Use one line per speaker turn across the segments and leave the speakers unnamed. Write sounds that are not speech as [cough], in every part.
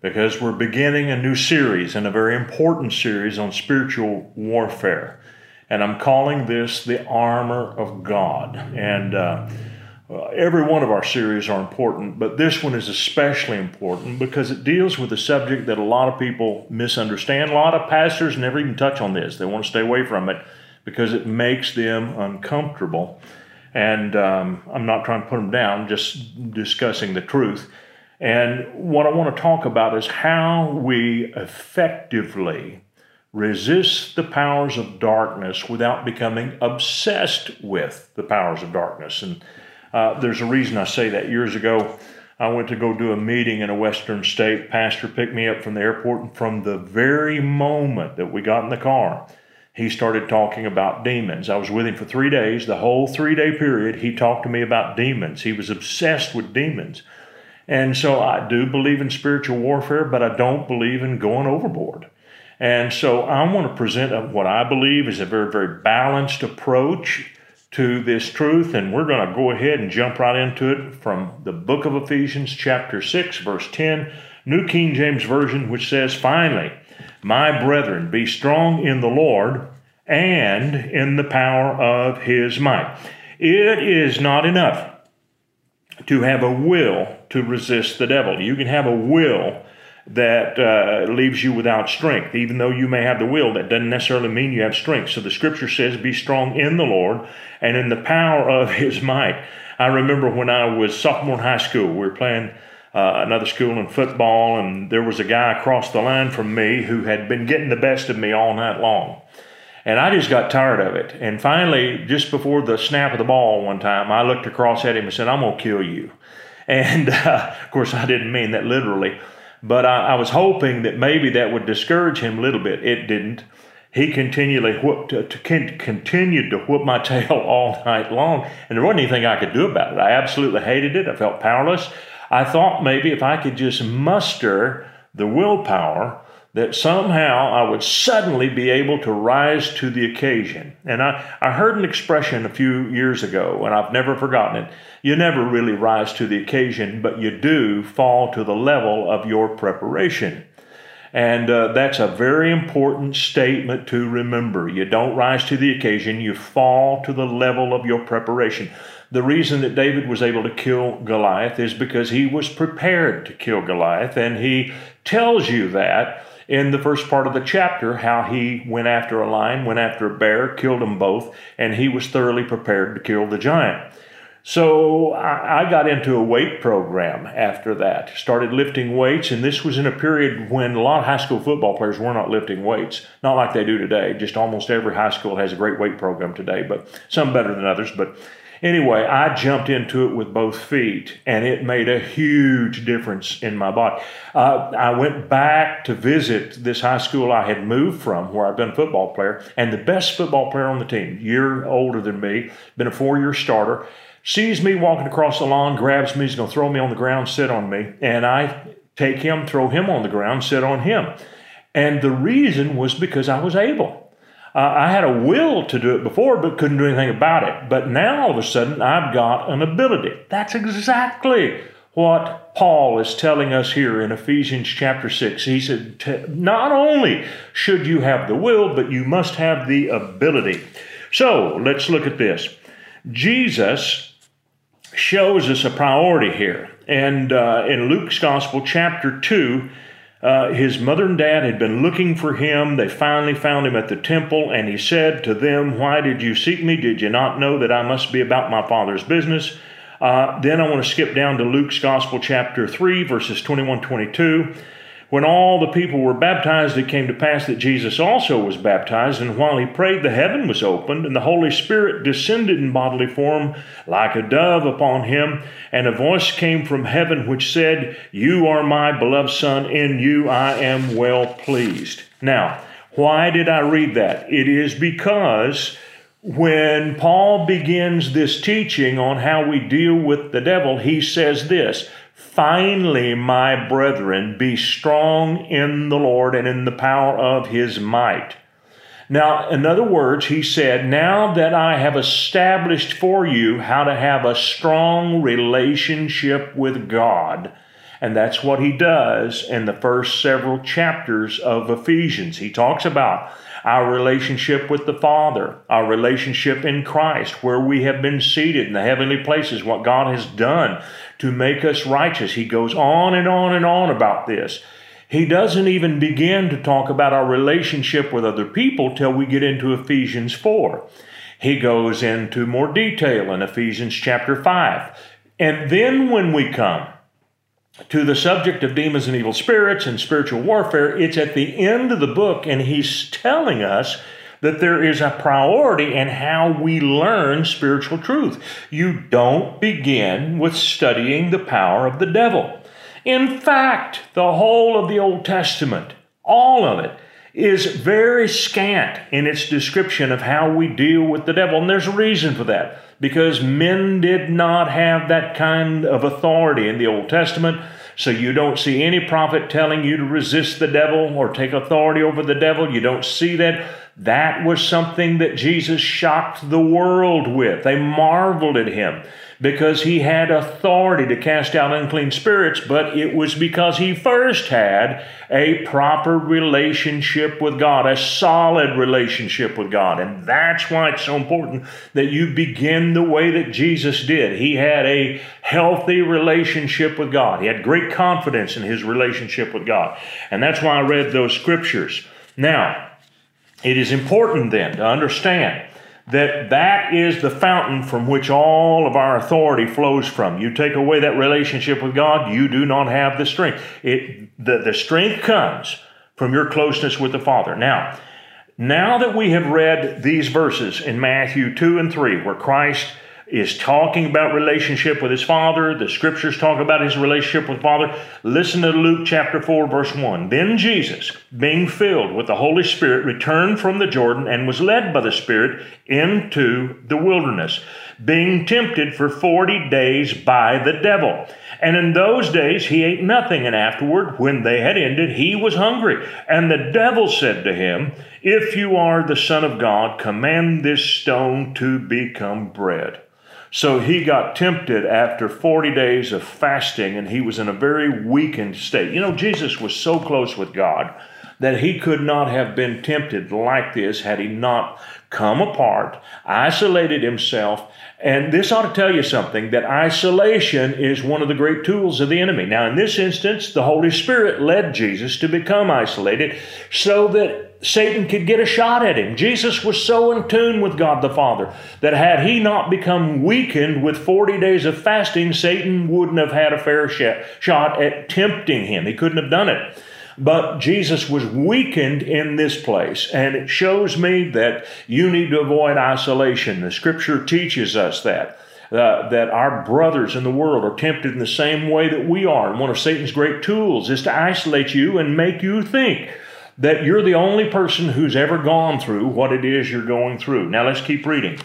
because we're beginning a new series and a very important series on spiritual warfare. And I'm calling this the armor of God. And uh, every one of our series are important, but this one is especially important because it deals with a subject that a lot of people misunderstand. A lot of pastors never even touch on this, they want to stay away from it because it makes them uncomfortable. And um, I'm not trying to put them down, just discussing the truth. And what I want to talk about is how we effectively resist the powers of darkness without becoming obsessed with the powers of darkness. And uh, there's a reason I say that. Years ago, I went to go do a meeting in a western state. Pastor picked me up from the airport, and from the very moment that we got in the car, he started talking about demons. I was with him for three days. The whole three day period, he talked to me about demons. He was obsessed with demons. And so I do believe in spiritual warfare, but I don't believe in going overboard. And so I want to present what I believe is a very, very balanced approach to this truth. And we're going to go ahead and jump right into it from the book of Ephesians, chapter 6, verse 10, New King James Version, which says, Finally, my brethren, be strong in the Lord and in the power of his might. It is not enough to have a will to resist the devil. You can have a will that uh, leaves you without strength. Even though you may have the will, that doesn't necessarily mean you have strength. So the scripture says, Be strong in the Lord and in the power of his might. I remember when I was sophomore in high school, we were playing uh, another school in football, and there was a guy across the line from me who had been getting the best of me all night long. And I just got tired of it. And finally, just before the snap of the ball one time, I looked across at him and said, I'm going to kill you. [laughs] And uh, of course, I didn't mean that literally, but I, I, was hoping that maybe that would discourage him a little bit. It didn't. He continually whooped, uh, to, continued to whoop my [laughs] tail all night long, and there wasn't anything I could do about it. I absolutely hated it. I felt powerless. I thought maybe if I could just muster the willpower that somehow I would suddenly be able to rise to the occasion. And I, I heard an expression a few years ago, and I've never forgotten it. You never really rise to the occasion, but you do fall to the level of your preparation. And uh, that's a very important statement to remember. You don't rise to the occasion, you fall to the level of your preparation. The reason that David was able to kill Goliath is because he was prepared to kill Goliath, and he tells you that in the first part of the chapter how he went after a lion, went after a bear, killed them both, and he was thoroughly prepared to kill the giant. So I got into a weight program after that. Started lifting weights, and this was in a period when a lot of high school football players were not lifting weights, not like they do today. Just almost every high school has a great weight program today, but some better than others. But Anyway, I jumped into it with both feet, and it made a huge difference in my body. Uh, I went back to visit this high school I had moved from, where I'd been a football player, and the best football player on the team, year older than me, been a four-year starter, sees me walking across the lawn, grabs me, he's going to throw me on the ground, sit on me, and I take him, throw him on the ground, sit on him. And the reason was because I was able. I had a will to do it before, but couldn't do anything about it. But now all of a sudden, I've got an ability. That's exactly what Paul is telling us here in Ephesians chapter 6. He said, Not only should you have the will, but you must have the ability. So let's look at this. Jesus shows us a priority here. And uh, in Luke's Gospel, chapter 2, uh, his mother and dad had been looking for him. They finally found him at the temple, and he said to them, Why did you seek me? Did you not know that I must be about my Father's business? Uh, then I want to skip down to Luke's Gospel, chapter 3, verses 21 22. When all the people were baptized, it came to pass that Jesus also was baptized. And while he prayed, the heaven was opened, and the Holy Spirit descended in bodily form like a dove upon him. And a voice came from heaven which said, You are my beloved Son, in you I am well pleased. Now, why did I read that? It is because when Paul begins this teaching on how we deal with the devil, he says this Finally, my brethren, be strong in the Lord and in the power of his might. Now, in other words, he said, Now that I have established for you how to have a strong relationship with God, and that's what he does in the first several chapters of Ephesians. He talks about our relationship with the Father, our relationship in Christ, where we have been seated in the heavenly places, what God has done to make us righteous. He goes on and on and on about this. He doesn't even begin to talk about our relationship with other people till we get into Ephesians 4. He goes into more detail in Ephesians chapter 5. And then when we come to the subject of demons and evil spirits and spiritual warfare, it's at the end of the book, and he's telling us that there is a priority in how we learn spiritual truth. You don't begin with studying the power of the devil. In fact, the whole of the Old Testament, all of it, is very scant in its description of how we deal with the devil. And there's a reason for that because men did not have that kind of authority in the Old Testament. So you don't see any prophet telling you to resist the devil or take authority over the devil. You don't see that. That was something that Jesus shocked the world with. They marveled at him because he had authority to cast out unclean spirits, but it was because he first had a proper relationship with God, a solid relationship with God. And that's why it's so important that you begin the way that Jesus did. He had a healthy relationship with God, he had great confidence in his relationship with God. And that's why I read those scriptures. Now, it is important then to understand that that is the fountain from which all of our authority flows from. You take away that relationship with God, you do not have the strength. It, the, the strength comes from your closeness with the Father. Now, now that we have read these verses in Matthew 2 and 3, where Christ is talking about relationship with his father. The scriptures talk about his relationship with father. Listen to Luke chapter 4 verse 1. Then Jesus, being filled with the Holy Spirit, returned from the Jordan and was led by the Spirit into the wilderness, being tempted for 40 days by the devil. And in those days he ate nothing, and afterward, when they had ended, he was hungry. And the devil said to him, If you are the Son of God, command this stone to become bread. So he got tempted after 40 days of fasting, and he was in a very weakened state. You know, Jesus was so close with God that he could not have been tempted like this had he not come apart, isolated himself. And this ought to tell you something that isolation is one of the great tools of the enemy. Now, in this instance, the Holy Spirit led Jesus to become isolated so that Satan could get a shot at him. Jesus was so in tune with God the Father that had he not become weakened with 40 days of fasting, Satan wouldn't have had a fair shot at tempting him. He couldn't have done it. But Jesus was weakened in this place, and it shows me that you need to avoid isolation. The scripture teaches us that. Uh, that our brothers in the world are tempted in the same way that we are. And one of Satan's great tools is to isolate you and make you think that you're the only person who's ever gone through what it is you're going through. Now let's keep reading.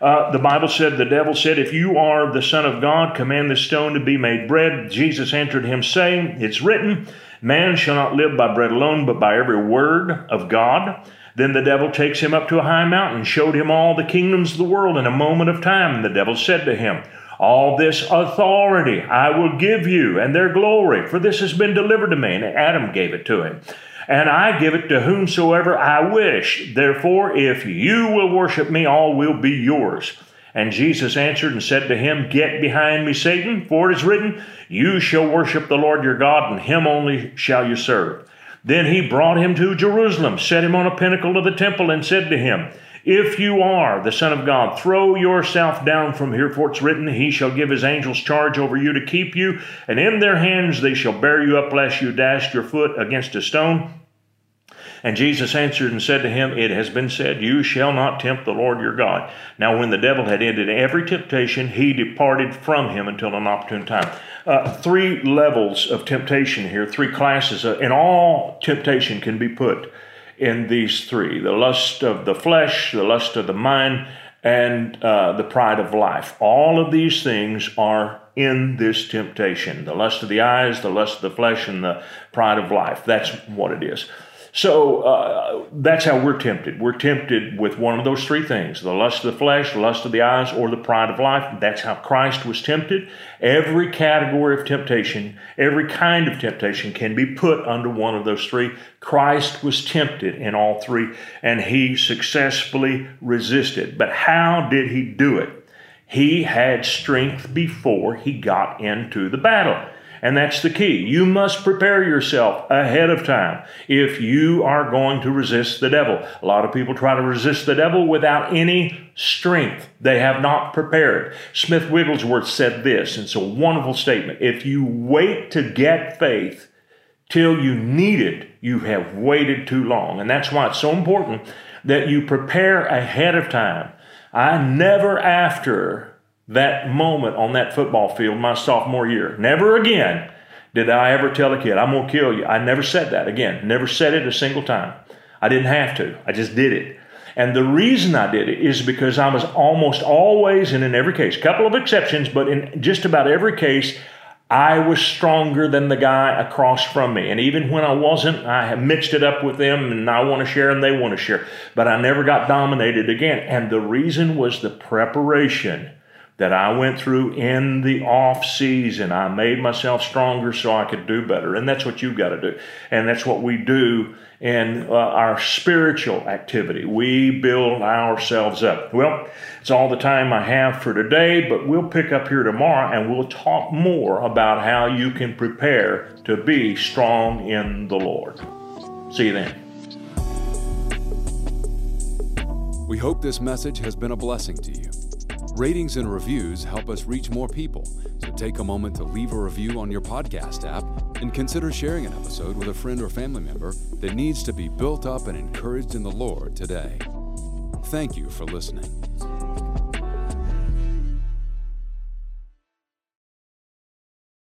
Uh, the Bible said, the devil said, If you are the Son of God, command the stone to be made bread. Jesus answered him, saying, It's written, Man shall not live by bread alone, but by every word of God. Then the devil takes him up to a high mountain, showed him all the kingdoms of the world in a moment of time. And the devil said to him, All this authority I will give you, and their glory, for this has been delivered to me. And Adam gave it to him and I give it to whomsoever I wish. Therefore, if you will worship me, all will be yours. And Jesus answered and said to him, Get behind me, Satan, for it is written, You shall worship the Lord your God, and him only shall you serve. Then he brought him to Jerusalem, set him on a pinnacle of the temple, and said to him, If you are the Son of God, throw yourself down from here, for it's written, He shall give His angels charge over you to keep you, and in their hands they shall bear you up, lest you dash your foot against a stone. And Jesus answered and said to him, It has been said, You shall not tempt the Lord your God. Now, when the devil had ended every temptation, he departed from him until an opportune time. Uh, three levels of temptation here, three classes, uh, and all temptation can be put in these three the lust of the flesh, the lust of the mind, and uh, the pride of life. All of these things are in this temptation the lust of the eyes, the lust of the flesh, and the pride of life. That's what it is. So uh, that's how we're tempted. We're tempted with one of those three things the lust of the flesh, the lust of the eyes, or the pride of life. That's how Christ was tempted. Every category of temptation, every kind of temptation can be put under one of those three. Christ was tempted in all three, and he successfully resisted. But how did he do it? He had strength before he got into the battle. And that's the key. You must prepare yourself ahead of time if you are going to resist the devil. A lot of people try to resist the devil without any strength. They have not prepared. Smith Wigglesworth said this, and it's a wonderful statement. If you wait to get faith till you need it, you have waited too long. And that's why it's so important that you prepare ahead of time. I never, after that moment on that football field my sophomore year. Never again did I ever tell a kid, I'm going to kill you. I never said that again. Never said it a single time. I didn't have to. I just did it. And the reason I did it is because I was almost always, and in every case, a couple of exceptions, but in just about every case, I was stronger than the guy across from me. And even when I wasn't, I mixed it up with them and I want to share and they want to share. But I never got dominated again. And the reason was the preparation that I went through in the off season. I made myself stronger so I could do better. And that's what you've got to do. And that's what we do in uh, our spiritual activity. We build ourselves up. Well, it's all the time I have for today, but we'll pick up here tomorrow and we'll talk more about how you can prepare to be strong in the Lord. See you then.
We hope this message has been a blessing to you. Ratings and reviews help us reach more people, so take a moment to leave a review on your podcast app and consider sharing an episode with a friend or family member that needs to be built up and encouraged in the Lord today. Thank you for listening.